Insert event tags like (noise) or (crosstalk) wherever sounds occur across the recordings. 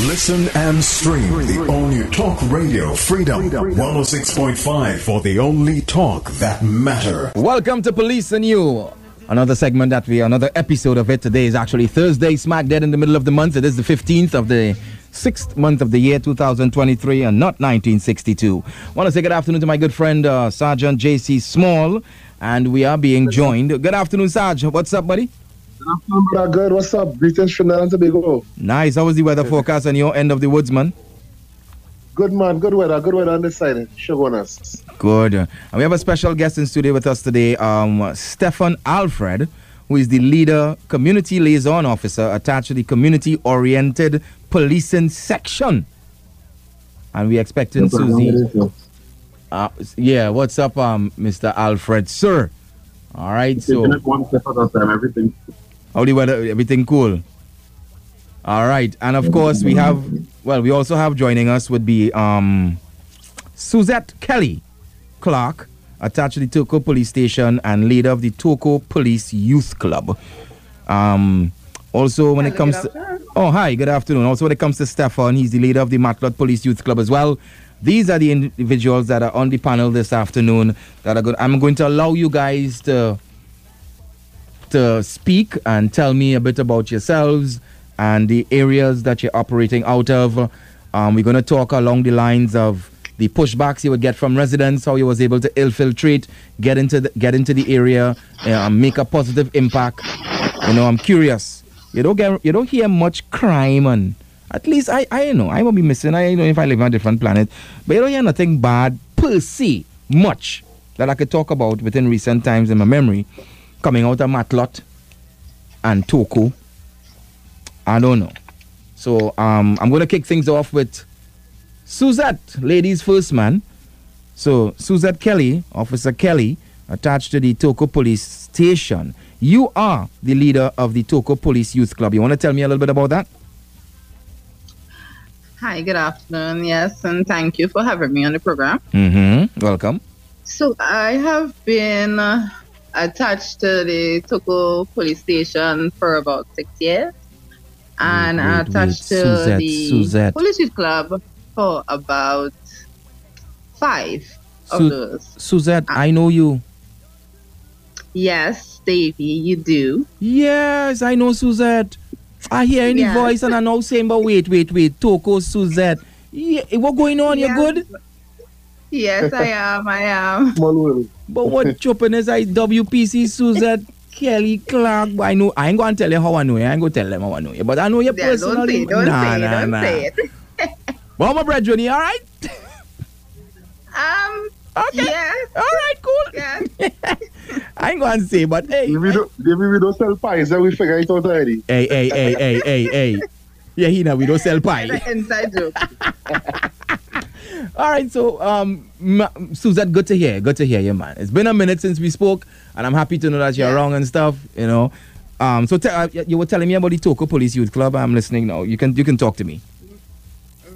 Listen and stream the only Talk Radio Freedom 106.5 for the only talk that matter. Welcome to Police and You. Another segment that we, another episode of it today is actually Thursday, smack dead in the middle of the month. It is the 15th of the sixth month of the year 2023 and not 1962. want to say good afternoon to my good friend uh, Sergeant J.C. Small, and we are being joined. Good afternoon, Sarge. What's up, buddy? Good, good. What's up? Greetings, Trinidad and Tobago. Nice. How was the weather forecast on your end of the woods, man? Good, man. Good weather. Good weather on this side. Us. Good. And we have a special guest in studio with us today, um, Stefan Alfred, who is the leader, community liaison officer attached to the community oriented policing section. And we expecting Susie. Uh, yeah, what's up, um, Mr. Alfred, sir? All right, so. One step at a time, everything. How the weather? Everything cool. All right, and of course we have. Well, we also have joining us would be um, Suzette Kelly Clark, attached to the Toco Police Station and leader of the Toco Police Youth Club. Um, also, when it comes to oh hi, good afternoon. Also, when it comes to Stefan, he's the leader of the Matelot Police Youth Club as well. These are the individuals that are on the panel this afternoon. That are good. I'm going to allow you guys to to speak and tell me a bit about yourselves and the areas that you're operating out of. Um, we're going to talk along the lines of the pushbacks you would get from residents, how you was able to infiltrate, get into the, get into the area, uh, make a positive impact. You know, I'm curious. You don't get you don't hear much crime and at least I I know I won't be missing. I know if I live on a different planet, but you don't hear nothing bad per se much that I could talk about within recent times in my memory coming out of Matelot and Toco. I don't know. So um, I'm going to kick things off with Suzette, ladies first, man. So Suzette Kelly, Officer Kelly, attached to the Toco Police Station. You are the leader of the Toco Police Youth Club. You want to tell me a little bit about that? Hi, good afternoon. Yes, and thank you for having me on the program. Mm-hmm. Welcome. So I have been uh, attached to the Toco police station for about six years. And wait, wait, attached wait. to Suzette, the Suzette. police youth club for about five of Su- those. Suzette, ah. I know you. Yes, Davey, you do. Yes, I know Suzette. I hear any Yes. voice and I know saying, but wait, wait, wait. Toco, Suzette. Yeah, what going on? You Yes. good? Yes, I am. I am. (laughs) Small world. But what chopping is I WPC Suzette Kelly Clark? But I know I ain't gonna tell you how I know you. I ain't gonna tell them how I know you. But I know you Yeah, don't personally. say. Don't nah, say it. nah, Don't nah. say it. Well, my brethren, you all right? Um. Okay. Yes. All right, cool. Yes. (laughs) I ain't gonna say, but hey, If we don't, if we don't sell pies, then we figure it out already. hey, hey, hey, hey, hey, hey. Yeah, he know we don't sell pie. That's (laughs) an inside joke. All right, so um, Ma- Suzette, good to hear. Good to hear you, man. It's been a minute since we spoke, and I'm happy to know that you're Yeah. wrong and stuff. You know, um, so te- uh, you were telling me about the Toco Police Youth Club. I'm listening now. You can you can talk to me.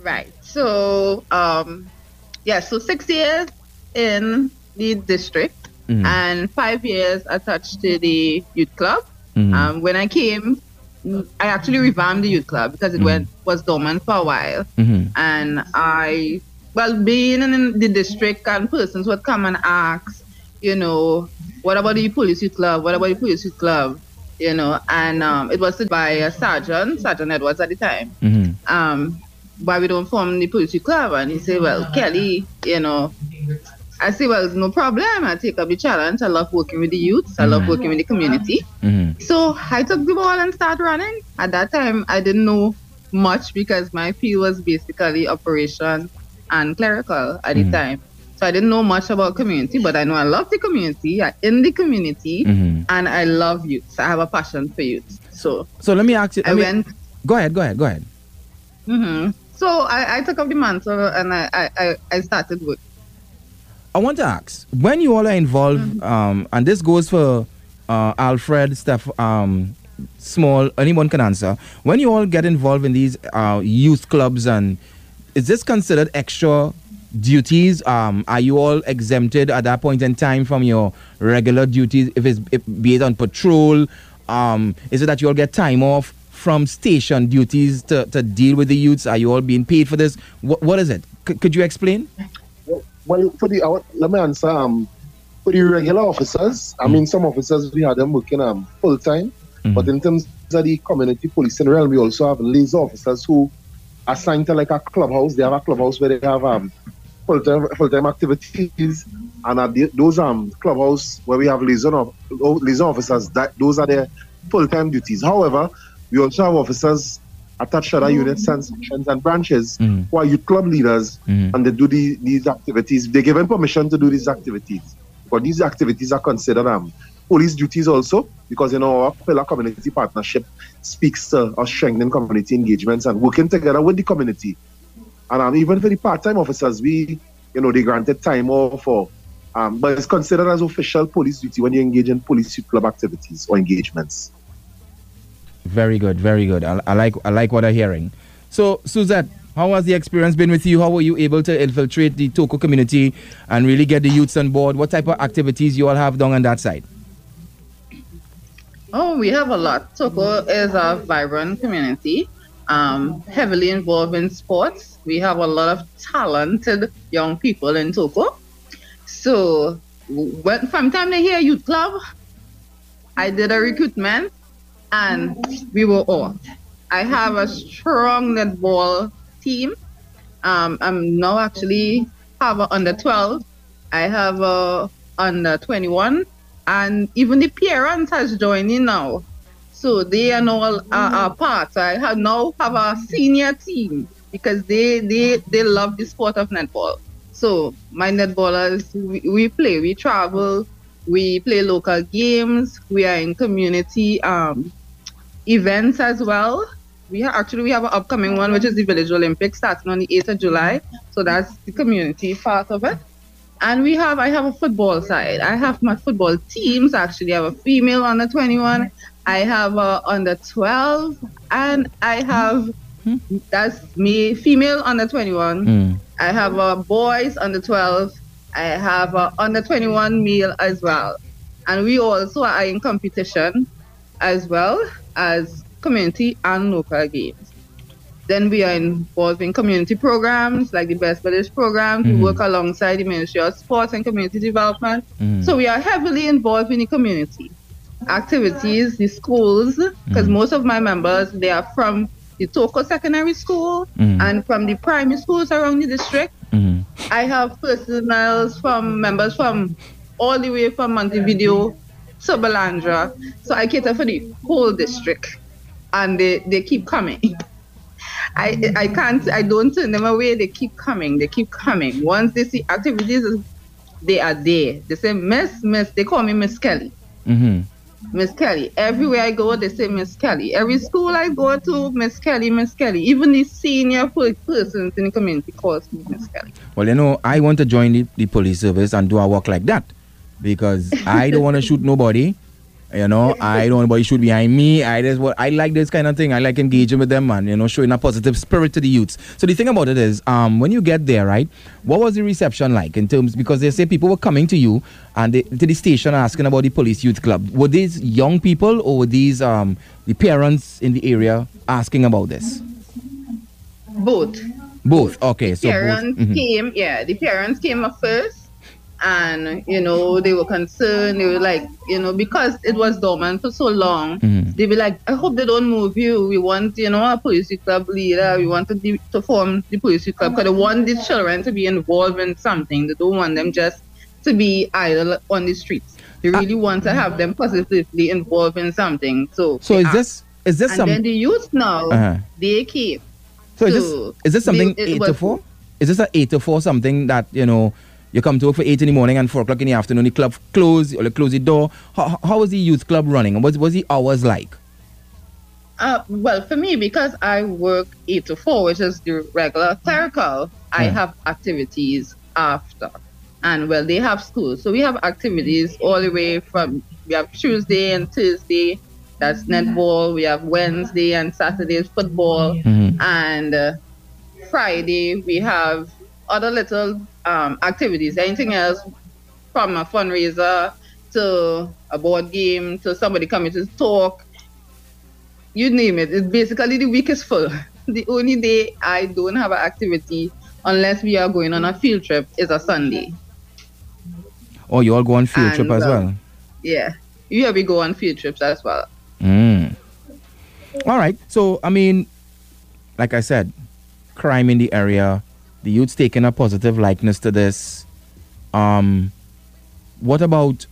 Right. So, um, yeah, so six years in the district Mhm. and five years attached to the youth club. Mhm. Um, when I came, I actually revamped the youth club because it Mhm. went was dormant for a while. Mhm. And I, well, being in the district and persons would come and ask, you know, what about the police youth club? What about the police youth club? You know, and um, it was by a sergeant, Sergeant Edwards at the time Mhm. um, why we don't form the police club? And he said, well, Kelly, you know, I say, well, it's no problem. I take up the challenge. I love working with the youths. I love Mhm. working with the community. Mhm. So I took the ball and started running. At that time, I didn't know much because my field was basically operation and clerical at Mhm. the time. So I didn't know much about community, but I know I love the community. I'm in the community, Mhm. and I love youth. I have a passion for youth. So So let me ask you. I me- went Go ahead. Go ahead. Go ahead. hmm So I, I took up the mantle and I, I, I, I started work. I want to ask when you all are involved, Mm-hmm. um, and this goes for uh, Alfred, Steph, um, Small, anyone can answer. When you all get involved in these uh, youth clubs, and is this considered extra duties? Um, are you all exempted at that point in time from your regular duties? If it's if, be it on patrol, um, is it that you all get time off from station duties to, to deal with the youths? Are you all being paid for this? What, what is it? C- could you explain? Well, for the uh, let me answer. Um, for the regular officers, I mean, some officers we had them working um full time, Mhm. but in terms of the community policing realm, we also have liaison officers who assigned to like a clubhouse. They have a clubhouse where they have um full time full time activities, and at the, those um clubhouse where we have liaison of liaison officers, that those are their full time duties. However, we also have officers attached to other units and sections and branches Mhm. who are youth club leaders Mhm. and they do the, these activities. They're given permission to do these activities. But these activities are considered um, police duties also because you know our pillar community partnership speaks to us strengthening community engagements and working together with the community. And um, even for the part-time officers, we you know they granted time off for um, but it's considered as official police duty when you engage in police club activities or engagements. Very good, very good. I, I like I like what I'm hearing. So, Suzette, how has the experience been with you? How were you able to infiltrate the Toco community and really get the youths on board? What type of activities you all have done on that side? Oh, we have a lot. Toco is a vibrant community, um, heavily involved in sports. We have a lot of talented young people in Toco. So, when, from time they hear youth club, I did a recruitment and we were off. I have a strong netball team. Um, I'm now actually have a under 12. I have a under 21 and even the parents has joined in now. So they are now a, a, a part. I have now have a senior team because they they they love the sport of netball. So my netballers, we, we play, we travel, we play local games. We are in community um, events as well. We ha- actually we have an upcoming one, which is the Village Olympics, starting on the 8th of July. So that's the community part of it. And we have, I have a football side. I have my football teams. Actually, I have a female under 21. I have a under 12, and I have that's me, female under 21. Mm. I have a boys under 12. I have a under 21 male as well. And we also are in competition as well as community and local games. Then we are involved in community programs like the Best Village program. We Mhm. work alongside the Ministry of Sports and Community Development. Mhm. So we are heavily involved in the community activities, the schools, because Mhm. most of my members they are from the Toco Secondary School and from the primary schools around the district. I have personals from members from all the way from Montevideo to Balandra. So I cater for the whole district. And they, they keep coming. (laughs) I I can't I don't turn them away. They keep coming. They keep coming. Once they see activities, they are there. They say Miss Miss. They call me Miss Kelly. Mhm. Miss Kelly. Everywhere I go, they say Miss Kelly. Every school I go to, Miss Kelly, Miss Kelly. Even the senior per- persons in the community calls me Miss Kelly. Well, you know, I want to join the, the police service and do a work like that because I don't want to shoot nobody. You know, I don't want nobody shoot behind me. I just what I like this kind of thing. I like engaging with them and you know showing a positive spirit to the youths. So the thing about it is, um, when you get there, right? What was the reception like in terms because they say people were coming to you and they, to the station asking about the police youth club. Were these young people or were these um the parents in the area asking about this? Both. Both. Okay, so both. parents Mhm. came, yeah, the parents came up first. And, you know, they were concerned. They were like, you know, because it was dormant for so long, Mhm. they be like, I hope they don't move you. We want, you know, a police club leader. We want to, de- to form the police club because they want these children to be involved in something. They don't want them just to be idle on the streets. They Ah. really want to have them positively involved in something. So, So is this is this and some then the youth now, Uh-huh. they came. So is this is this something they- it eight to four? Is this a eight to four something that you know you come to work for eight in the morning and four o'clock in the afternoon the club close or they close the door? How, how was the youth club running? What was the hours like? Uh, well, for me, because I work eight to four, which is the regular clerical, I have activities after. And well, they have school. So we have activities all the way from, we have Tuesday and Thursday, that's netball. We have Wednesday and Saturdays football. Mhm. And uh, Friday, we have other little um, activities. Anything else from a fundraiser to a board game to somebody coming to talk you name it. It's basically the week is full. (laughs) The only day I don't have an activity unless we are going on a field trip is a Sunday. Oh, you all go on field trip And, as uh, well. Yeah. Yeah, we go on field trips as well. Mm. All right. So, I mean, like I said, crime in the area, the youth's taking a positive likeness to this. Um, what about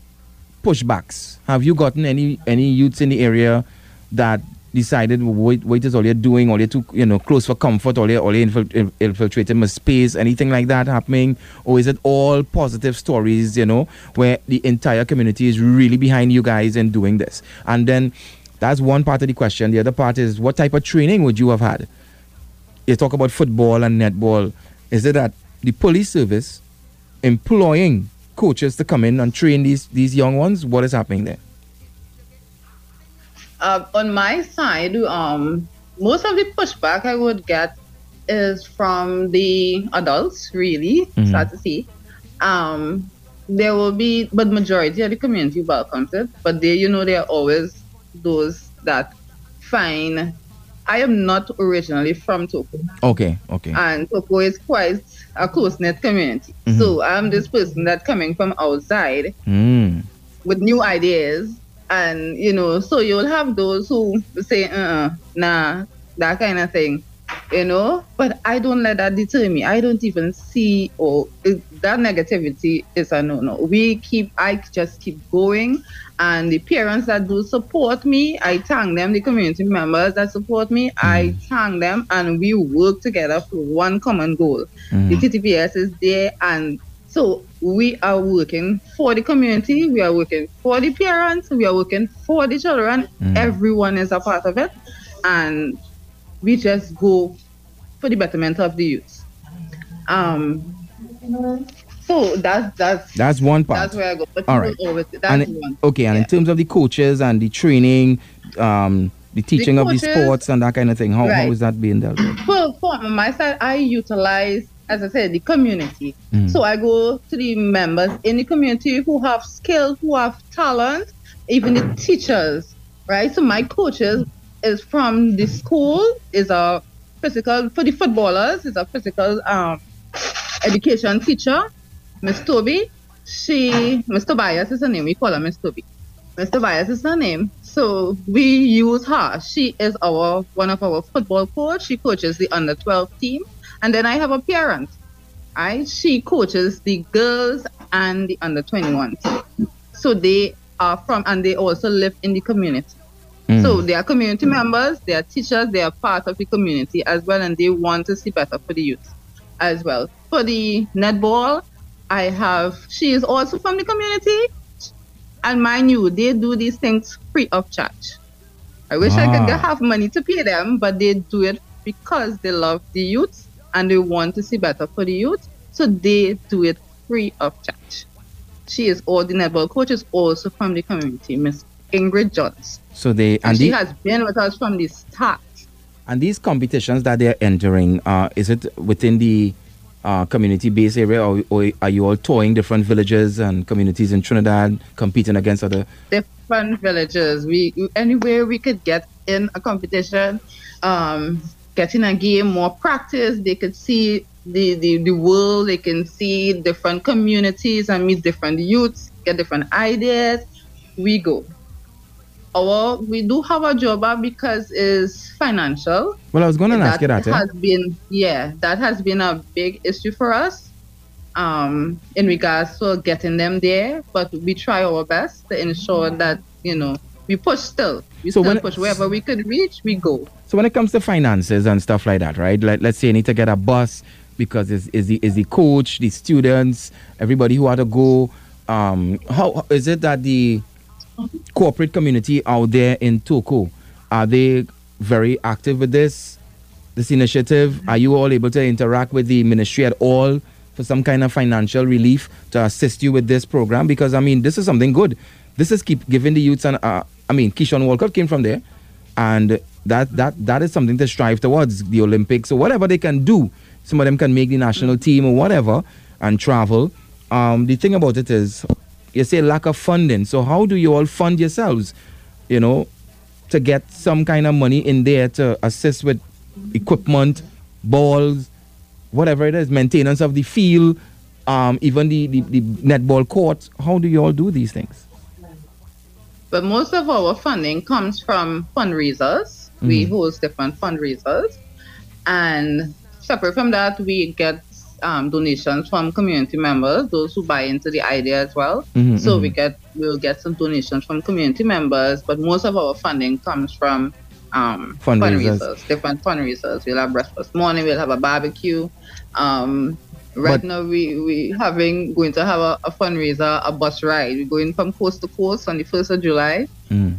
pushbacks? Have you gotten any any youths in the area that decided wait, wait is all you're doing, all you're too you know close for comfort, all you're all you're infil- infiltrating my space, anything like that happening, or is it all positive stories? You know, where the entire community is really behind you guys in doing this, and then that's one part of the question. The other part is what type of training would you have had? You talk about football and netball. Is it that the police service employing coaches to come in and train these these young ones? What is happening there? Uh, on my side, um, most of the pushback I would get is from the adults, really, Mhm. sad to see. Um, there will be, but majority of the community welcomes it. But there, you know, there are always those that find. I am not originally from Toco, Okay, okay. and Toco is quite a close knit community. Mhm. So I'm this person that coming from outside Mm. with new ideas and you know so you'll have those who say uh nah that kind of thing you know but i don't let that deter me i don't even see or that negativity is a no no we keep i just keep going and the parents that do support me i thank them the community members that support me i thank them and we work together for one common goal the Mhm. TTPS is there, and so we are working for the community, we are working for the parents, we are working for the children. Mm. Everyone is a part of it, and we just go for the betterment of the youth. Um, so that's that's That's one part. that's where I go. But All right. always, and one. okay, and in terms of the coaches and the training, um, the teaching of the sports and that kind of thing, how, how Right. is that being dealt with? Well, for my side, I utilize, as I said, the community. Mm. So I go to the members in the community who have skills, who have talent, even the teachers, right? So my coaches is from the school, is a physical for the footballers, is a physical um, education teacher, Miss Toby. She, Miss Tobias is her name. We call her Miss Toby. Miss Tobias is her name. So we use her. She is our one of our football coach. She coaches the under 12 team. And then I have a parent. Right? She coaches the girls and the under 21. So they are from and they also live in the community. Mm. So they are community members, they are teachers, they are part of the community as well, and they want to see better for the youth as well. For the netball, I have she is also from the community, and mind you, they do these things free of charge. I wish I could Ah. have money to pay them, but they do it because they love the youth and they want to see better for the youth, so they do it free of charge. She is all the netball coach is also from the community, Miss Ingrid Johns. So they And and she the, has been with us from the start. and these competitions that they're entering, uh, is it within the uh, community-based area, or, or are you all touring different villages and communities in Trinidad, competing against other? Different villages. We anywhere we could get in a competition, um, get in a game, more practice. They could see the, the, the world. They can see different communities and meet different youths, get different ideas. We go. Our we do have a job because it's financial. Well, I was going to ask you that. eh? has been yeah that has been a big issue for us um in regards to getting them there but we try our best to ensure that you know we push still we So still when- push wherever we could reach we go So when it comes to finances and stuff like that, right? Like let's say you need to get a bus because is is the is the coach, the students, everybody who had to go. Um, how is it that the corporate community out there in Toco are they very active with this this initiative? Are you all able to interact with the ministry at all for some kind of financial relief to assist you with this program? Because I mean, this is something good. This is keep giving the youths an. Uh, I mean, Keshorn Walcott came from there and that that that is something to strive towards the Olympics or whatever they can do. Some of them can make the national team or whatever and travel. Um, the thing about it is, you say lack of funding. So how do you all fund yourselves? You know, to get some kind of money in there to assist with equipment, balls, whatever it is, maintenance of the field, um, even the, the, the netball courts. How do you all do these things? But most of our funding comes from fundraisers. We Mhm. host different fundraisers. And separate from that, we get um, donations from community members, those who buy into the idea as well. Mhm, so mhm. we get we'll get some donations from community members, but most of our funding comes from um, Fundraisers. different fundraisers. We'll have breakfast morning, we'll have a barbecue. Um, right But- now we we having going to have a, a fundraiser, a bus ride. We're going from coast to coast on the first of July. Mm.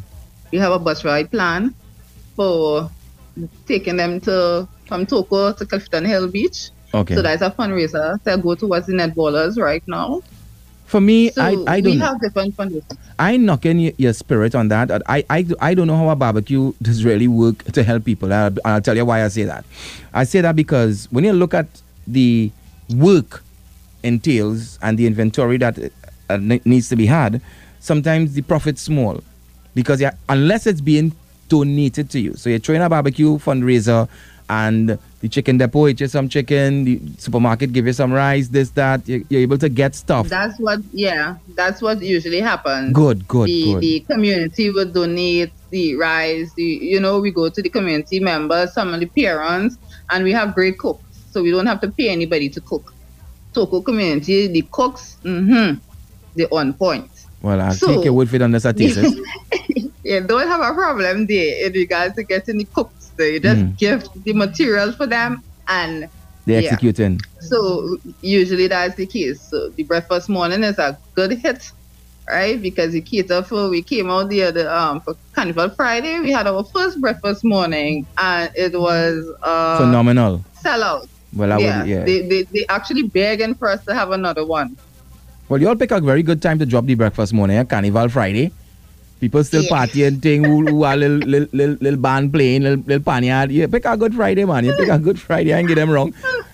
We have a bus ride plan for taking them to from Toco to Clifton Hill Beach. Okay. So that's a fundraiser to go towards the netballers right now. For me, So I, I don't know. have different fundraisers. I knocking y- your spirit on that. I, I, I don't know how a barbecue does really work to help people. I'll, I'll tell you why I say that. I say that because when you look at the work entails and the inventory that uh, needs to be had, sometimes the profit's small because unless it's being donated to you. So you're throwing a barbecue fundraiser and the chicken depot hit you some chicken, the supermarket give you some rice, this, that. you- You're able to get stuff. That's what, yeah, that's what usually happens. Good, good, the, good. The community will donate the rice. The, you know, we go to the community members, some of the parents, and we have great cooks, so we don't have to pay anybody to cook. Toco community, the cooks, mm-hmm, they're on point. Well, I'll So- take your word for it a thesis. (laughs) yeah, don't have a problem there in regards to getting the cooks. They just Mm. give the materials for them and They're Yeah. executing. So usually that's the case. So the breakfast morning is a good hit, right? Because we cater for we came out the other um for Carnival Friday. We had our first breakfast morning and it was uh Phenomenal. sellout. Well, I yeah, would, yeah. They, they they actually begging for us to have another one. well, you all pick a very good time to drop the breakfast morning? Carnival Friday. People still Yeah. partying, thing, who, who are little, little, little, little band playing, little, little panyard. Yeah, pick a good Friday, man. You pick a good Friday, I ain't get them wrong.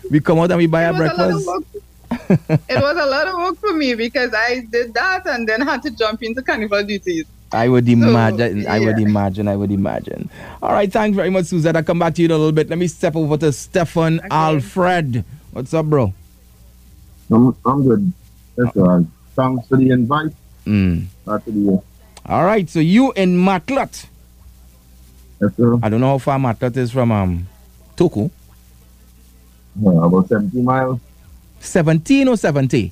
We come out and we buy It a was a lot of breakfast. work. it was a lot of work for me because I did that and then had to jump into carnival duties. I would imagine. I would imagine. I would imagine. All right. Thanks very much, Suzette. I'll come back to you in a little bit. Let me step over to Stefan Alfred. What's up, bro? I'm, I'm good. Yes, sir. Thanks for the invite. Mm. Glad to be here. All right. So you in Matelot. Yes, sir. I don't know how far Matelot is from um Toco. Yeah, about 70 miles. 17 or 70?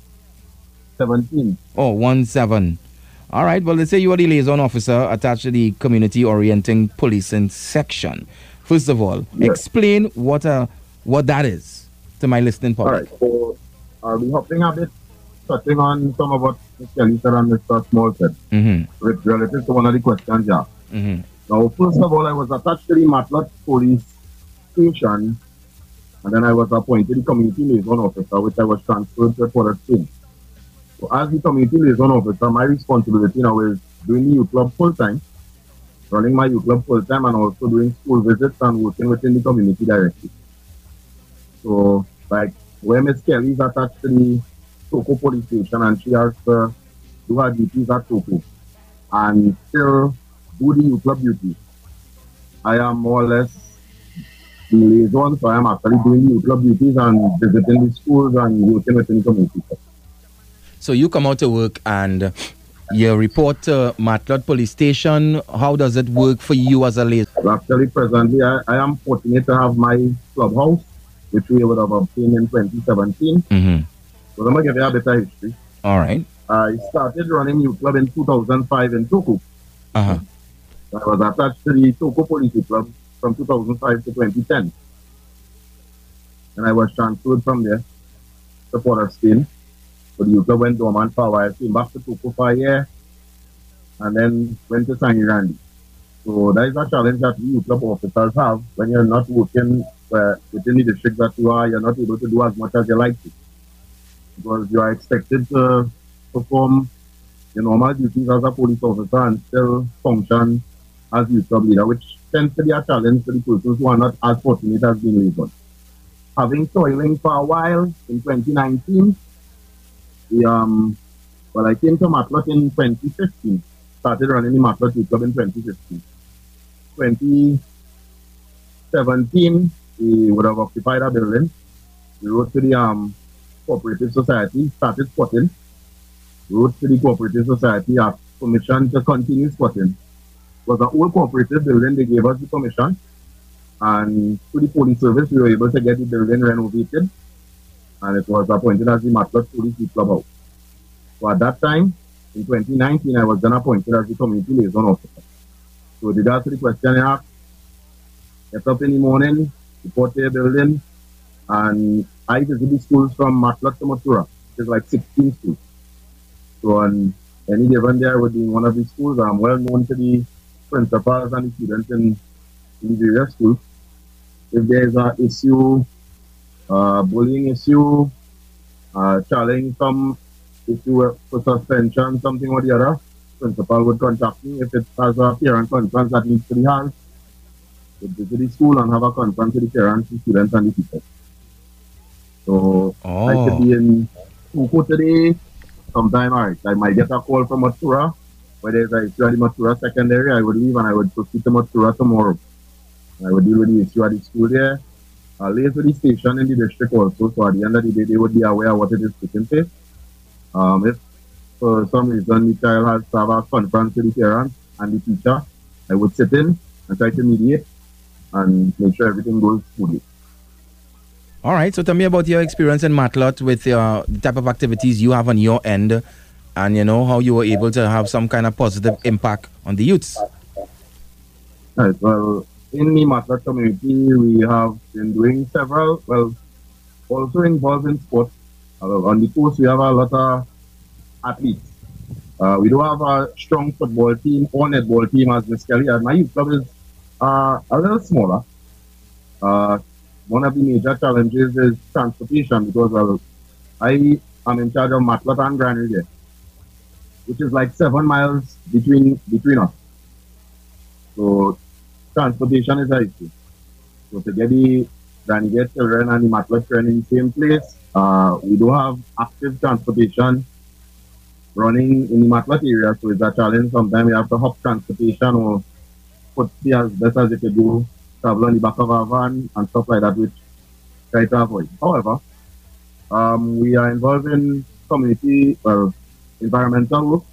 17. Oh, one seven. All right. Well, let's say you are the liaison officer attached to the community orienting policing section. First of all, Yes. explain what uh what that is to my listening All public. right. So I'll be hopping a bit, touching on some of what Kelly and Mr. Small said, Mm-hmm. with relative to one of the questions yeah. Mm-hmm. Now, first of all, I was attached to the Matelot Police Station, and then I was appointed community liaison officer, which I was transferred to Port Spain. So, as the community liaison officer, my responsibility now is doing the youth club full time, running my youth club full time, and also doing school visits and working within the community directly. So, like, where Miss Kelly is attached to the Toco police station, and she has to do her duties at Toco, and still do the youth club duties. I am more or less the liaison, so I am actually doing the youth club duties and visiting the schools and working within the community. So you come out to work and you report to Matelot Police Station. How does it work for you as a liaison? Actually, presently, I, I am fortunate to have my clubhouse, which we would have obtained in 2017. Mm-hmm. So let me give you a of history. All right. I started running youth club in 2005 in Toco. Uh-huh. I was attached to the Toco Police Club from 2005 to 2010. And I was transferred from there to Port of Spain. So the youth club went dormant for a while, came back to Toco for a year, and then went to Sangre Grande. So that is a challenge that the youth club officers have when you're not working uh, within the district that you are, you're not able to do as much as you like to. Because you are expected to perform your normal duties as a police officer and still function as youth club leader, which tends to be a challenge to the persons who are not as fortunate as being liaison. Having toiling for a while in 2019, we, um, well, I came to Matelot in 2015, started running the Matelot Youth Club in 2015. 2017, we would have occupied a building. We wrote to the um, cooperative society, started squatting. Wrote to the cooperative society, asked permission to continue squatting. It was an old cooperative building, they gave us the permission. And through the police service, we were able to get the building renovated. And it was appointed as the Matelot Police Clubhouse. So at that time, in 2019, I was then appointed as the community liaison officer. So regards to the question I asked, get up in the morning, report to building, and I visit the schools from Matelot to Matura. It's like 16 schools. So on any given day I would be in one of these schools. I'm well known to the principals and the students in, in the various schools. If there's an issue, uh, bullying issue, uh, challenge some issue for suspension, something or the other, principal would contact me. If it has a parent conference that needs to be held, visit the school and have a conference with the parents, the students, and the teachers. So Oh. I could be in Toco today. Sometime I, I might get a call from Matura. Whether it's a issue at the Matura secondary, I would leave and I would proceed to Matura tomorrow. I would deal with the issue at the school there. I'll liaise with the station in the district also. So at the end of the day, they would be aware of what it is taking place. Um, if for some reason the child has to have a conference with the parents and the teacher, I would sit in and try to mediate and make sure everything goes smoothly. All right. So tell me about your experience in Matelot with uh, the type of activities you have on your end, and you know how you were able to have some kind of positive impact on the youths. Right. Well, in the Matelot community, we have been doing several, well, also involved in sports. Uh, on the coast, we have a lot of athletes. Uh, we do have a strong football team or netball team, as Miss Kelly. And my youth club is uh, a little smaller. Uh, one of the major challenges is transportation because well, I am in charge of Matelot and Grande Riviere which is like seven miles between between us. So transportation is an issue. So to get the Granny children and the children in the same place, uh, we do have active transportation running in the Matelot area, so it's a challenge. Sometimes we have to hop transportation or put the as best as they could do, travel on the back of a van and stuff like that, which try to avoid. However, um, we are involved in community, well, environmental work.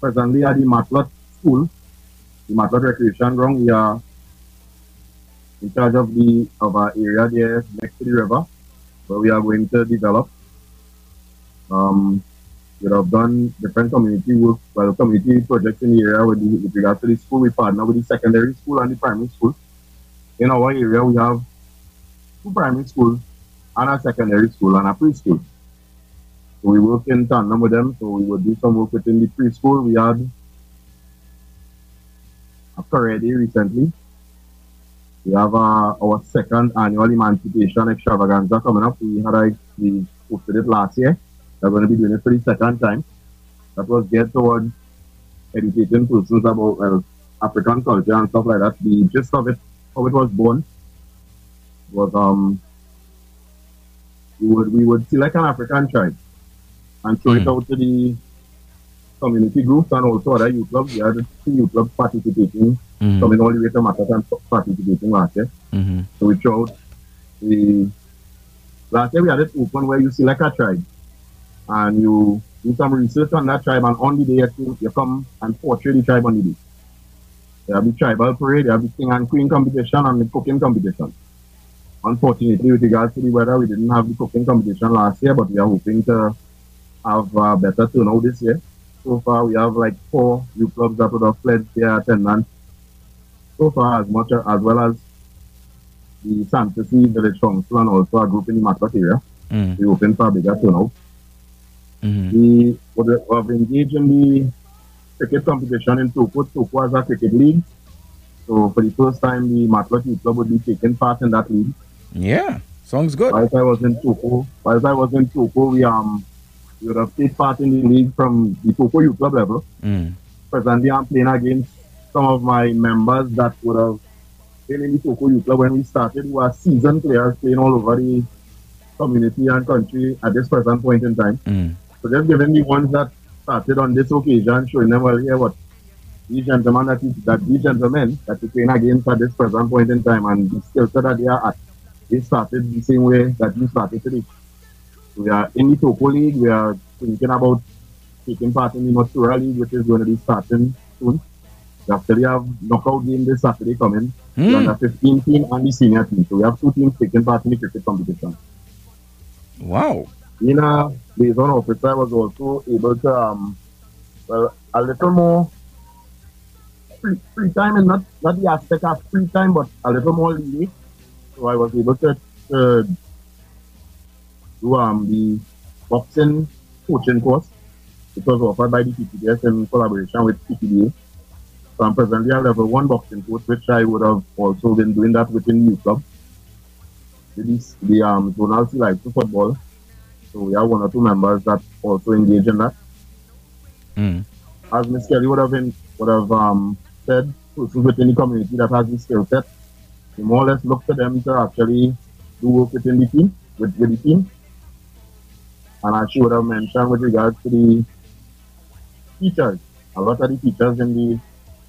Presently at the Matelot School, the Matelot Recreation Ground, we are in charge of the of our area there next to the river, where we are going to develop. Um, we have done different community work, well, community projects in the area with, the, with regard to the school. We partner with the secondary school and the primary school. In our area, we have two primary schools and a secondary school and a preschool. So we work in tandem with them. So we would do some work within the preschool. We had a day recently. We have uh, our second annual Emancipation Extravaganza coming up. We had a, we hosted it last year. We're going to be doing it for the second time. That was geared towards educating persons about uh, African culture and stuff like that. The gist of it, how it was born, was um we would we would select an African tribe and show it Mm. out to the community groups and also other youth clubs. We had two youth clubs participating, Mhm. coming all the way to and participating last year. Mhm. So we showed the last year we had it open where you select a tribe and you do some research on that tribe and on the day you, you come and portray the tribe on the day. They have the tribal parade, they have the king and queen competition and the cooking competition. Unfortunately, with regards to the weather, we didn't have the cooking competition last year, but we are hoping to have a better turnout this year. So far, we have like four youth clubs that would have pledged their attendance. So far, as much as well as the Fantasy Village Council and also a group in the Matelot area. Mm. We open for a bigger turnout. Mhm. We would have engaged in the cricket competition in Toco. Toco has a cricket league. So for the first time, the Matelot Club would be taking part in that league. Yeah. Sounds good. Whilst I was in Toco, whilst I was in Toco, we um we would have taken part in the league from the Toco Youth Club level. Mm. Presently, I'm playing against some of my members that would have been in the Toco Youth Club when we started, who are seasoned players playing all over the community and country at this present point in time. Mm. So just giving the ones that started on this occasion, showing them, well, yeah, what these gentlemen that, is, that these gentlemen that you playing against at this present point in time and the skill set that they are at, they started the same way that you started today. We are in the Toco League, we are thinking about taking part in the Matura League, which is going to be starting soon. After we actually have knockout game this Saturday coming. Hmm. The under 15 team and the senior team. So we have two teams taking part in the cricket competition. Wow. Being a liaison officer, I was also able to, um, well, a little more free, free time, and not, not the aspect of free time, but a little more leeway. So I was able to, to do um, the boxing coaching course, which was offered by the PPDS in collaboration with PPDA. So I'm presently a level one boxing coach, which I would have also been doing that within the club. Is the um, zonal like football. So we have one or two members that also engage in that. Mm. As Miss Kelly would have been, would have um, said, persons within the community that has the skill set, we more or less look to them to actually do work within the team, with, with the team. And as she would have mentioned with regards to the teachers, a lot of the teachers in the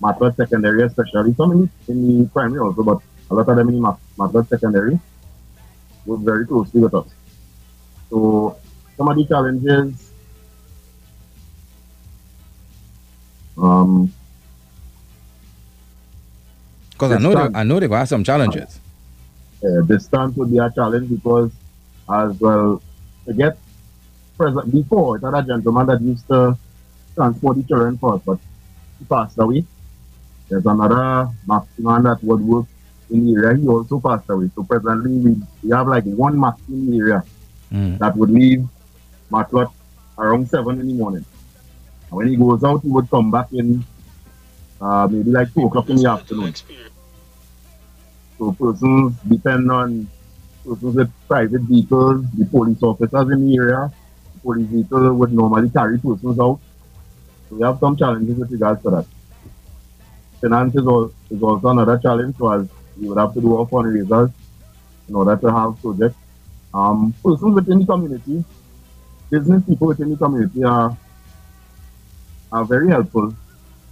Matelot secondary, especially some in the, in the primary also, but a lot of them in the Mat- Matelot secondary work very closely with us. So some of the challenges um, Because I know done. they, I know they got some challenges. uh, distance would be a challenge because as well to get present before it had a gentleman that used to transport the children for us, but he passed away. There's another Maximum that would work in the area, he also passed away. So presently we, we have like one Max in area Mm. that would leave Matelot around seven in the morning. And when he goes out, he would come back in uh, maybe like two o'clock in the afternoon. So persons depend on persons with private vehicles, the police officers in the area, the police vehicle would normally carry persons out. So we have some challenges with regards to that. Finance is, al- is also another challenge, so as we would have to do our fundraisers in order to have projects. Um, persons within the community, business people within the community are are very helpful,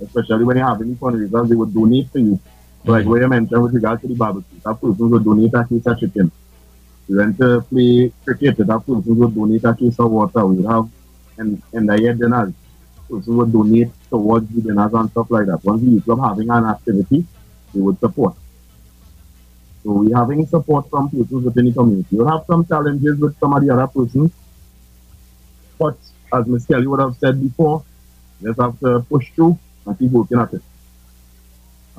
especially when you have any fundraisers, they would donate to you. So like where you mentioned with regards to the barbecue, that person would donate a case of chicken. We went to play cricket, that person would donate a case of water. We have and and the year dinners. Person would donate towards the dinners and stuff like that. Once youth club having an activity, they would support. So we having support from persons within the community. You'll have some challenges with some of the other persons. But as Ms. Kelly would have said before, just have to push through and keep working at it.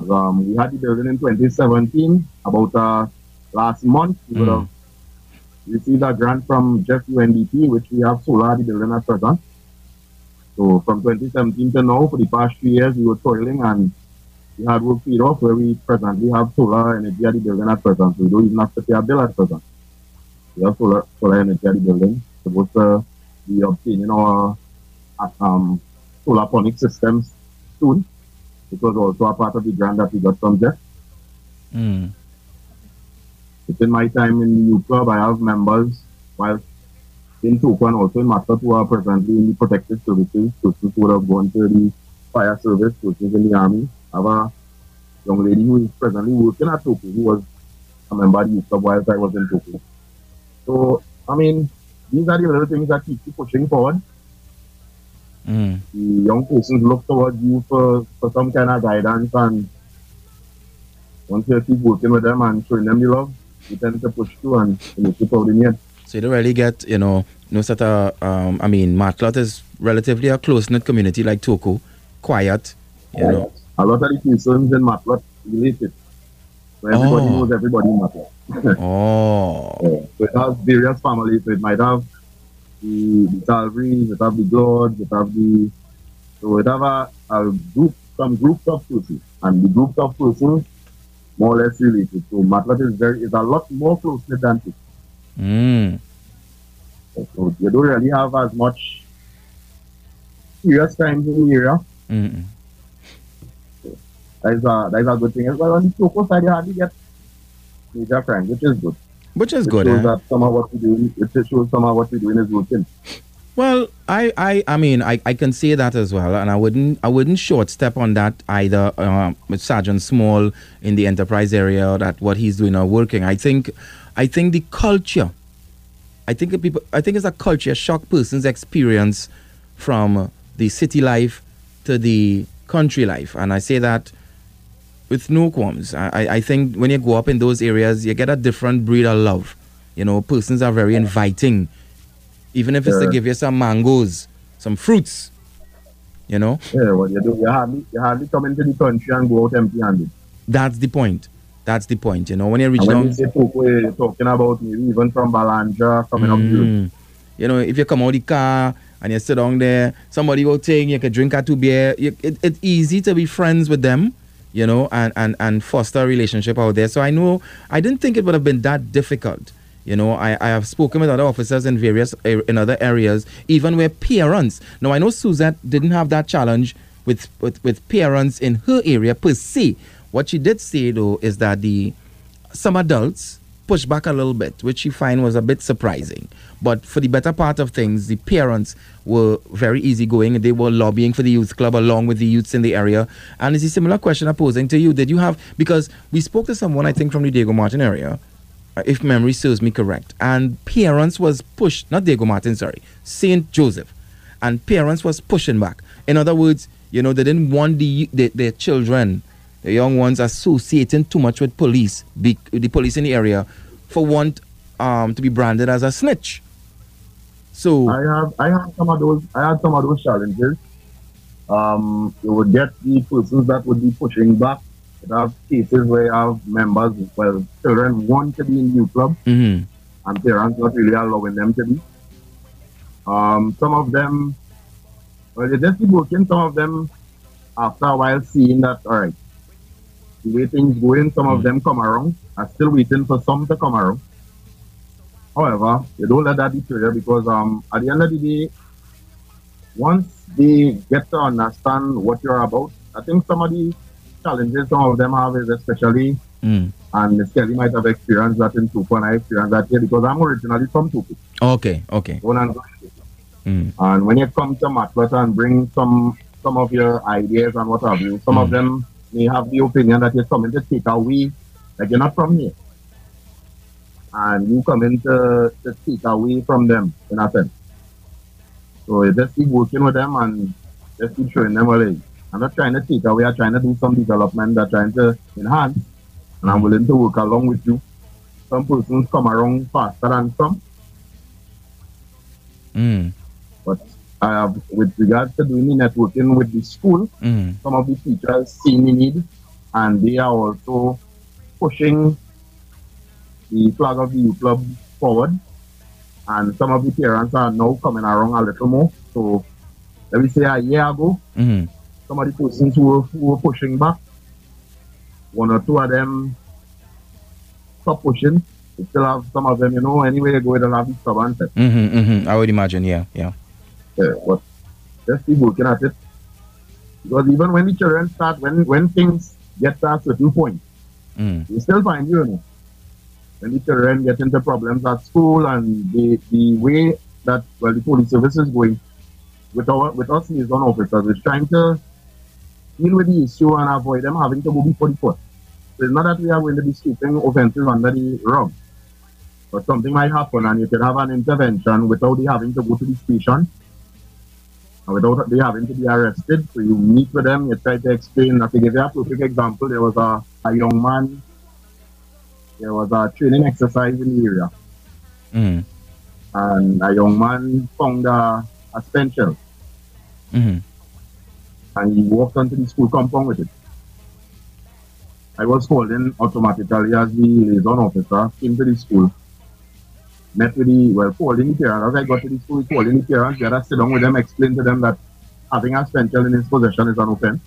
Um, we had the building in 2017. About uh, last month, we would Mm. have received a grant from GEF UNDP, which we have solar the building at present. So from 2017 to now, for the past three years, we were toiling and we had work paid off where we presently have solar energy at the building at present. We don't even have to pay a bill at present. We have solar, solar energy at the building. Supposed to be obtaining our um, solar ponic systems soon. It was also a part of the grant that we got from GEF. Mm. Within my time in the youth club, I have members, while in Toco and also in Mascot, who are presently in the protective services, persons who would have gone to the fire service, persons in the army. Have a young lady who is presently working at Toco, who was a member of the youth club whilst I was in Toco. So, I mean, these are the little things that keep you pushing forward. Mm. The young persons look towards you for, for some kind of guidance and once you keep working with them and showing them the love, you tend to push through and you know, keep the end. So you don't really get, you know, no sort of, um, I mean, Matelot is relatively a close-knit community like Toco, quiet, you know. A lot of the persons in Matelot related. So everybody Oh. knows everybody in Matelot. (laughs) Oh. Yeah. So it has various families. So it might have the, the Salveries, it have the Glords, it have the so it have a, a group some groups of persons. And the groups of persons more or less related. So Matelot is very is a lot more closely than it. Mm. So you don't really have as much serious crimes in the area. Mm. That is a that is a good thing as well. On the Toco side you hardly get major crimes, which is good. Which is It good, shows eh? that some of what we're doing it shows some of what we're doing is working. Well, I, I, I mean, I, I can say that as well, and I wouldn't, I wouldn't short step on that either. Uh, Sergeant Small in the enterprise area, that what he's doing or working. I think, I think the culture. I think people. I think it's a culture shock person's experience from the city life to the country life, and I say that with no qualms. I, I think when you go up in those areas, you get a different breed of love. You know, persons are very inviting even if it's to give you some mangoes, some fruits. You know? Yeah, well, you, do, you, hardly, you hardly come into the country and go out empty handed. That's the point. That's the point. You know, when you reach and down. When you say Toco, you're talking about maybe even from Balandra coming mm, up You know, if you come out the car and you sit down there, somebody will take you can drink a two beer. You, it, it's easy to be friends with them, you know, and, and, and foster a relationship out there. So I know, I didn't think it would have been that difficult you know, I, I have spoken with other officers in various in other areas, even where parents. Now I know Suzette didn't have that challenge with, with, with parents in her area per se. What she did say though is that the some adults pushed back a little bit, which you find was a bit surprising. But for the better part of things, the parents were very easygoing. They were lobbying for the youth club along with the youths in the area. And it's a similar question I'm posing to you. Did you have because we spoke to someone I think from the Diego Martin area uh, if memory serves me correct. And parents was pushed, not Diego Martin, sorry, St. Joseph. And parents was pushing back. In other words, you know, they didn't want the, the their children, the young ones, associating too much with police, be, the police in the area, for want um, to be branded as a snitch. So I have I have some of those I had some of those challenges. Um, you would get the persons that would be pushing back there are cases where you have members, well, children want to be in youth club, mm-hmm. and parents not really allowing them to be. Um, some of them, well, they just keep working. Some of them, after a while, seeing that, all right, the way things going, some of them come around. are still waiting for some to come around. However, you don't let that deter you because um, at the end of the day, once they get to understand what you're about, I think some of the challenges some of them have is especially, mm. and Miss Kelly might have experienced that in Tupu, and I experienced that here because I'm originally from Tupu. Okay, okay. Mm. And when you come to Matelot and bring some some of your ideas and what have you, some mm. of them may have the opinion that you're coming to take away, like you're not from here. And you come in to, to take away from them, in a sense. So you just keep working with them and just keep showing them what it is. I'm not trying to take away. I'm trying to do some development. I'm trying to enhance. And I'm willing to work along with you. Some persons come around faster than some. Mm. But I have, with regards to doing the networking with the school, mm. some of the teachers see me need, and they are also pushing the flag of the youth club forward. And some of the parents are now coming around a little more. So let me say a year ago, mm-hmm some of the persons who were, who were pushing back, one or two of them stop pushing. We still have some of them, you know, anyway they go, they'll have the stubborn set. Mm-hmm, mm-hmm. I would imagine, yeah, yeah. Yeah, but let's keep working at it. Because even when the children start, when when things get to a certain point, mm. you still find you, know, when the children get into problems at school and the, the way that, well, the police service is going, with our with us liaison officers, is trying to deal with the issue and avoid them having to go before the court. So it's not that we are going to be sweeping offences under the rug, but something might happen and you could have an intervention without having to go to the station without they having to be arrested. So you meet with them, you try to explain. To give you a perfect example, there was a, a young man, there was a training exercise in the area. Mm. And a young man found a, a spent shell. Mm-hmm and he walked onto the school compound with it. I was called in automatically as the liaison officer, came to the school, met with the, well, called in the parents. As I got to the school, called in the parents, we had to sit down with them, explain to them that having a spent in his possession is an offense.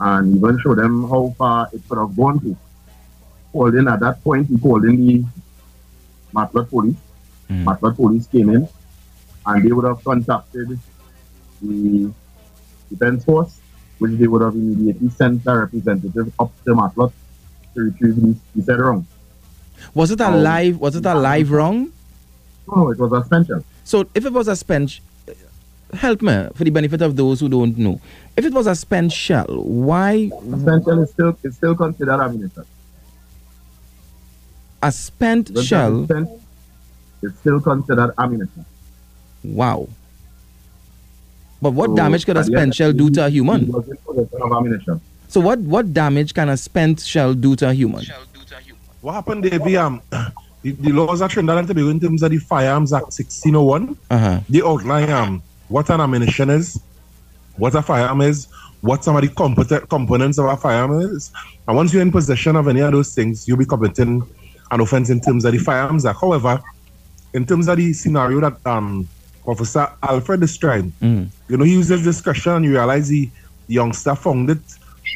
And even show them how far it could have gone to. Called in at that point, he called in the Matelot police. Mm. Matelot police came in and they would have contacted the Defense Force, which they would have immediately sent a representative up to Matelot to retrieve the, the said wrong. Was it a um, live? Was it a live wrong? No, it was a suspension. So if it was a spent, help me for the benefit of those who don't know. If it was a spent shell, why A Spent shell is still is still considered ammunition. a spent When shell? it's spent, it's still considered ammunition. Wow. But what So, damage could a at spent of shell do to a human? was in possession of ammunition. So what what damage can a spent shell do to a human? What happened there, be, um, the, the laws of Trinidad and Tobago in terms of the Firearms Act 1601, Uh huh. they outline um, what an ammunition is, what a firearm is, what some of the component, components of a firearm is. And once you're in possession of any of those things, you'll be committing an offense in terms of the Firearms Act. However, in terms of the scenario that um, Officer Alfred described, Mm. you know, he uses discussion and you realize he, the youngster found it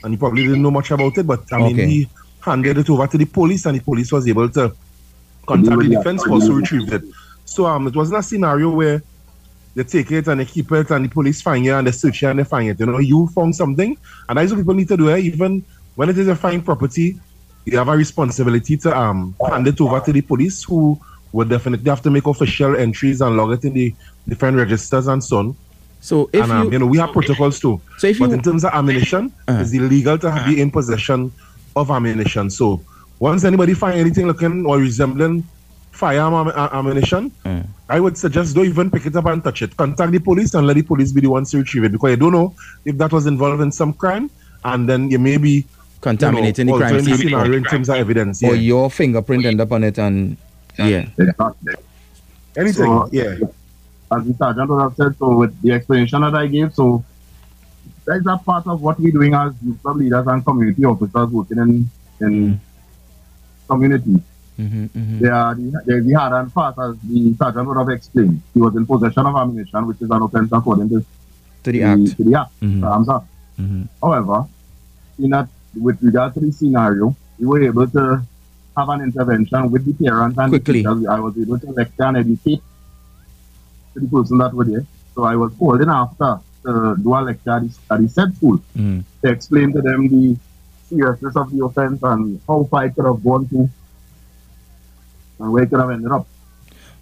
and he probably didn't know much about it, but I mean, Okay. he handed it over to the police and the police was able to contact the defense force to retrieve it. So um, it wasn't a scenario where they take it and they keep it and the police find it and they search it and they find it. You know, you found something and that's what people need to do. Eh? Even when it is a fine property, you have a responsibility to um hand it over to the police who would definitely have to make official entries and log it in the different registers and so on. So if and um, you, you know, we have protocols too. so if But you in terms of ammunition, Uh-huh. it's illegal to be in possession of ammunition. So once anybody find anything looking or resembling firearm am- ammunition, Mm. I would suggest don't even pick it up and touch it. Contact the police and let the police be the ones to retrieve it because you don't know if that was involved in some crime, and then you may be contaminating you know, the crime scene scenario in terms of evidence. or your fingerprint end up on it and yeah. Exactly. Anything. So- yeah. as the sergeant would have said, so with the explanation that I gave, so that's a part of what we're doing as youth club leaders and community officers working in in community. hmm hmm They are the, they the hard and fast, as the sergeant would have explained. He was in possession of ammunition, which is an offense according to To the act. To the act. Mhm. Arms Act. hmm However, in that, with regard to the scenario, we were able to have an intervention with the parents and Quickly. the. I was able to lecture and educate to the person that were there. So I was called in after to do a lecture at the said school hmm to explain to them the seriousness of the offense and how far it could have gone to and where it could have ended up.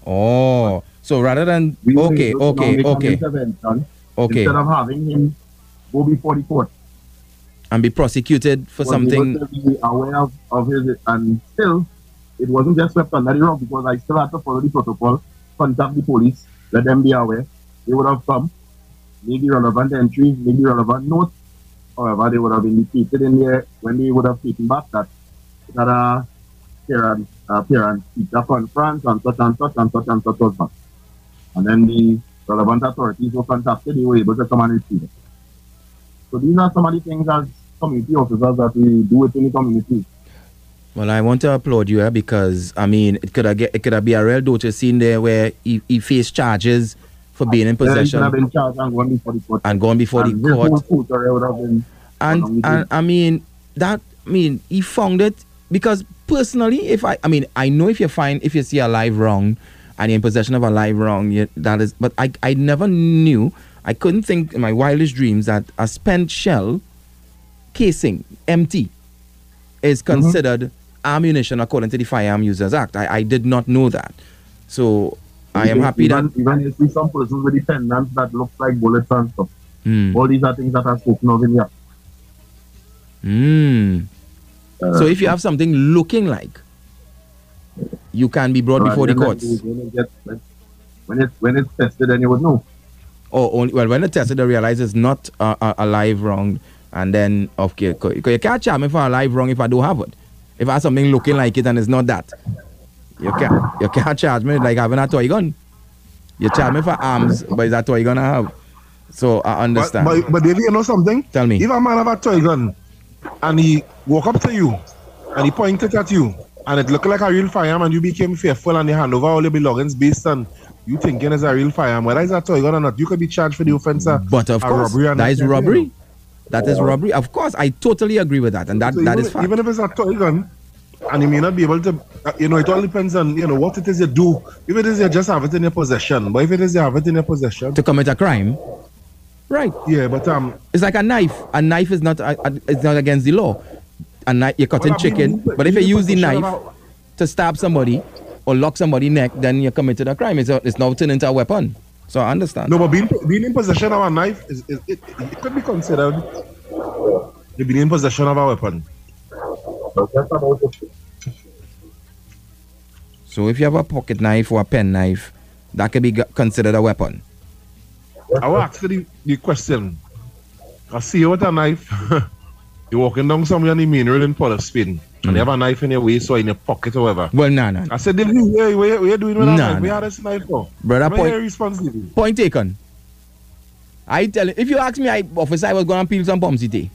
Oh, so rather than We okay, able to now okay, okay, okay, Instead of having him go before the court. and be prosecuted for something. be aware of, of his and still it wasn't just swept under the rug because I still had to follow the protocol, contact the police, let them be aware. They would have come, the relevant entries, maybe relevant notes. However, they would have indicated in there when they would have taken back that that uh parent uh, parent teacher conference and such and such and such and such was back. And then the relevant authorities were contacted, they were able to come and it. So these are some of the things as community officers that we do within the community. Well, I want to applaud you eh, because I mean it could have get it could have be a real daughter scene there where he, he faced charges for being in Then he should possession have been charged and going before the court. and gone before And the court. would have been and and I mean that I mean he found it because personally, if I I mean I know if you find if you see a live wrong and you're in possession of a live wrong, you, that is. But I I never knew I couldn't think in my wildest dreams that a spent shell casing empty is mm-hmm. considered ammunition according to the Firearm Users Act. I, I did not know that, so I am even, happy that. even, even you see some persons with dependents that look like bullets and stuff. Hmm. All these are things that are spoken of in here. Hmm. Uh, So if you have something looking like, you can be brought at before the courts. When, it gets, when, it, when it's tested, then you would know. Oh, only well when the tester they realize it's not a, a, a live wrong and then okay you can't charge me for a live wrong if I don't have it if I have something looking like it and it's not that you can't you can't charge me like having a toy gun. You charge me for arms but it's a toy gun I have. So I understand. but, but Davey, you know something? Tell me. If a man have a toy gun and he walk up to you and he pointed at you and it looked like a real firearm and you became fearful and you hand over all your belongings based on you thinking it's a real firearm, whether it's a toy gun or not, you could be charged for the offense of but of course robbery that is robbery. That is robbery. Of course I totally agree with that and that So that even, is fact. even if it's a toy gun and you may not be able to, you know, it all depends on, you know, what it is you do. If it is you just have it in your possession, but if it is you have it in your possession, to commit a crime right yeah, but um, It's like a knife. A knife is not a, a- it's not against the law. A knife you're cutting I mean, chicken, but if you use the knife to stab somebody, or lock somebody's neck, then you committed a crime. It's, a, it's now turned into a weapon. So I understand. No, but being being in possession of a knife is, is it, it could be considered being in possession of a weapon. So if you have a pocket knife or a pen knife, that could be considered a weapon. I will ask the, the question. I see you with a knife. (laughs) You're walking down somewhere in the main road in Port Spain, and you hmm. have a knife in your waist or in your pocket or whatever. Well, no, no. I said, David, what, what, what you doing with Nah, that knife? Where nah. are this knife for? Brother, point- responsible? Point taken. I tell you, if you ask me, I, officer, I was going to peel some pommecythere.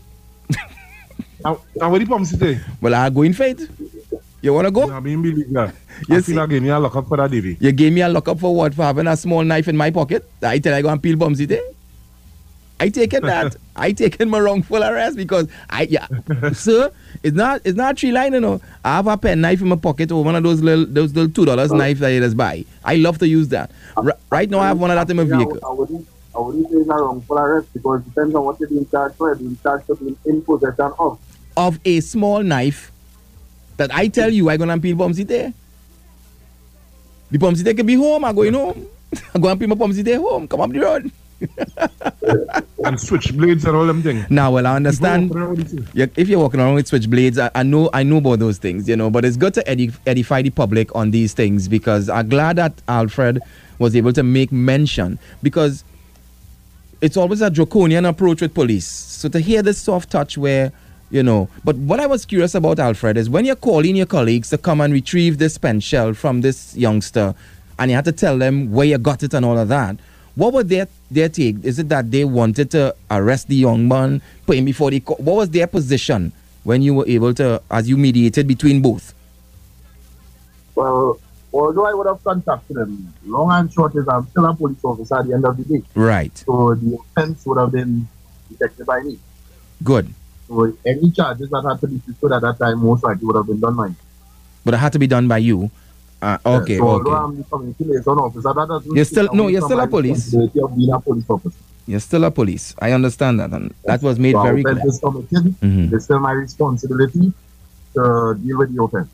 And, and what the pump today? Well, I go in faith. You want to go? I mean, believe that. You I see- again, you lock up for that, Davy. You gave me a lock up for what? For having a small knife in my pocket? I tell you, I go and peel bombs today. I taken that. I taken my wrongful arrest because I yeah, sir. It's not it's not three line, you know. I have a pen knife in my pocket or one of those little those little two dollars knife that you just buy. I love to use that. R- right now, I have one of that in my vehicle. I wouldn't, I wouldn't say it's a wrongful arrest because it depends on what you're being charged for. You're being charged for being in possession of. Of a small knife that I tell you, I gonna peel bombs there. The bombs can be home. I going (laughs) home. I go and peel my bombs there home. Come up the road. (laughs) And switchblades and all them things. Now, well, I understand. People walking around with it. Yeah, if you're walking around with switchblades, I, I know I know about those things, you know. But it's good to edi- edify the public on these things because I'm glad that Alfred was able to make mention because it's always a draconian approach with police. So to hear this soft touch where, you know, but what I was curious about Alfred is when you're calling your colleagues to come and retrieve this pen shell from this youngster, and you had to tell them where you got it and all of that. What was their their take? Is it that they wanted to arrest the young man, put him before the court? What was their position when you were able to, as you mediated between both? Well, although I would have contacted them, long and short is I'm still a police officer at the end of the day. Right. So the offense would have been detected by me. Good. So any charges that had to be pursued at that time most likely would have been done by me. But it had to be done by you. Uh, okay. so okay. I'm the community liaison officer, that doesn't You're still- no, you're still a police. of being a police officer. You're still a police. I understand that, and that was made So very clear. Mhm. It's still my responsibility to deal with the offense.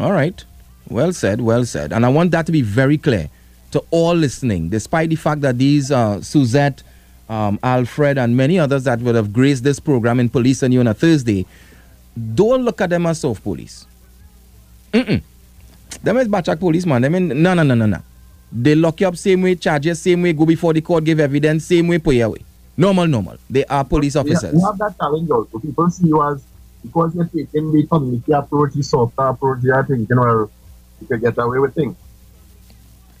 All right. Well said, well said. And I want that to be very clear to all listening, despite the fact that these uh, Suzette, um, Alfred, and many others that would have graced this program in Police and You on a Thursday, don't look at them as soft police. Mm-mm. Them is Bachak police, man. Them in, no, no, no, no, no. They lock you up same way, charges same way, go before the court, give evidence, same way, pay you away. Normal, normal. They are police officers. We have that challenge also. People see you as, because you're taking the community approach, the softer approach, they are thinking, well, you can get away with things.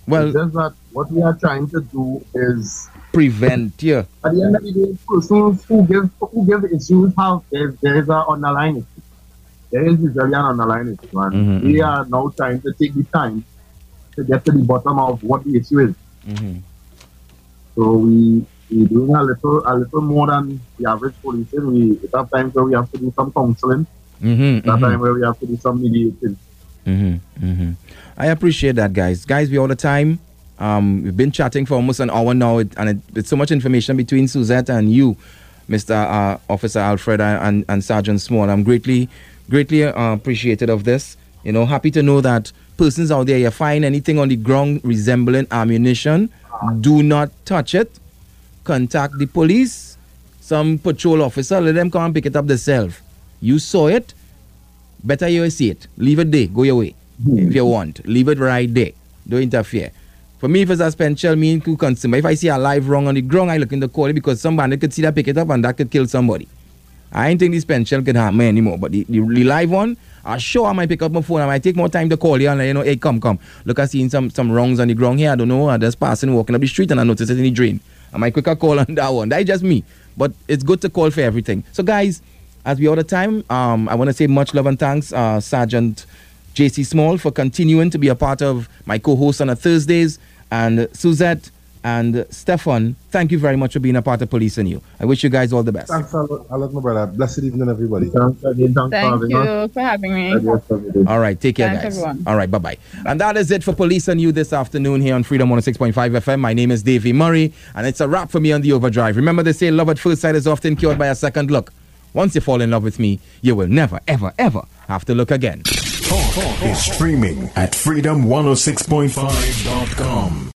Well, It's just that what we are trying to do is, prevent you. at the end of the day, persons who give, who give issues have, there, there is an underlying issue. There is usually an underlying issue. And Mhm, we mhm. are now trying to take the time to get to the bottom of what the issue is. Mhm. So we we doing a little a little more than the average policing. We it have times where we have to do some counseling, Mhm, that mhm. time where we have to do some mediating. Mm-hmm, mm-hmm. I appreciate that, guys. Guys, we all the time. Um, we've been chatting for almost an hour now, and it, it's so much information between Suzette and you, Mr. Uh, Officer Alfred and, and, Sergeant Small. I'm greatly, greatly uh, appreciated of this. You know, happy to know that persons out there, you find anything on the ground resembling ammunition, do not touch it. Contact the police, some patrol officer, let them come and pick it up themselves. You saw it, better you see it. Leave it there. Go your way. If you want. Leave it right there. Don't interfere. For me, if it's a pen shell, me could consumer. If I see a live wrong on the ground, I look in the corner because somebody could see that pick it up and that could kill somebody. I ain't think this pen shell could harm me anymore. But the, the, the live one, I sure I might pick up my phone. I might take more time to call you and you know, hey, come, come. Look, I seen some some wrongs on the ground here. I don't know. I just passing, walking up the street and I noticed it in the drain. I might quicker call on (laughs) that one. That's just me. But it's good to call for everything. So, guys, as we all the time, um, I want to say much love and thanks, uh, Sergeant JC Small, for continuing to be a part of my co host on a Thursdays. And Suzette and Stefan, thank you very much for being a part of Police and You. I wish you guys all the best. Thanks a lot, a lot, my brother. Blessed evening, everybody. Thanks again, thanks for Thank us. you for having me. And yes, every day. All right, take care, Thanks, guys. everyone. All right, bye bye. And that is it for Police and You this afternoon here on Freedom 106.5 FM. My name is Davey Murray, and it's a wrap for me on the overdrive. Remember, they say love at first sight is often cured by a second look. Once you fall in love with me, you will never, ever, ever have to look again. Talk is streaming at freedom106.5.com.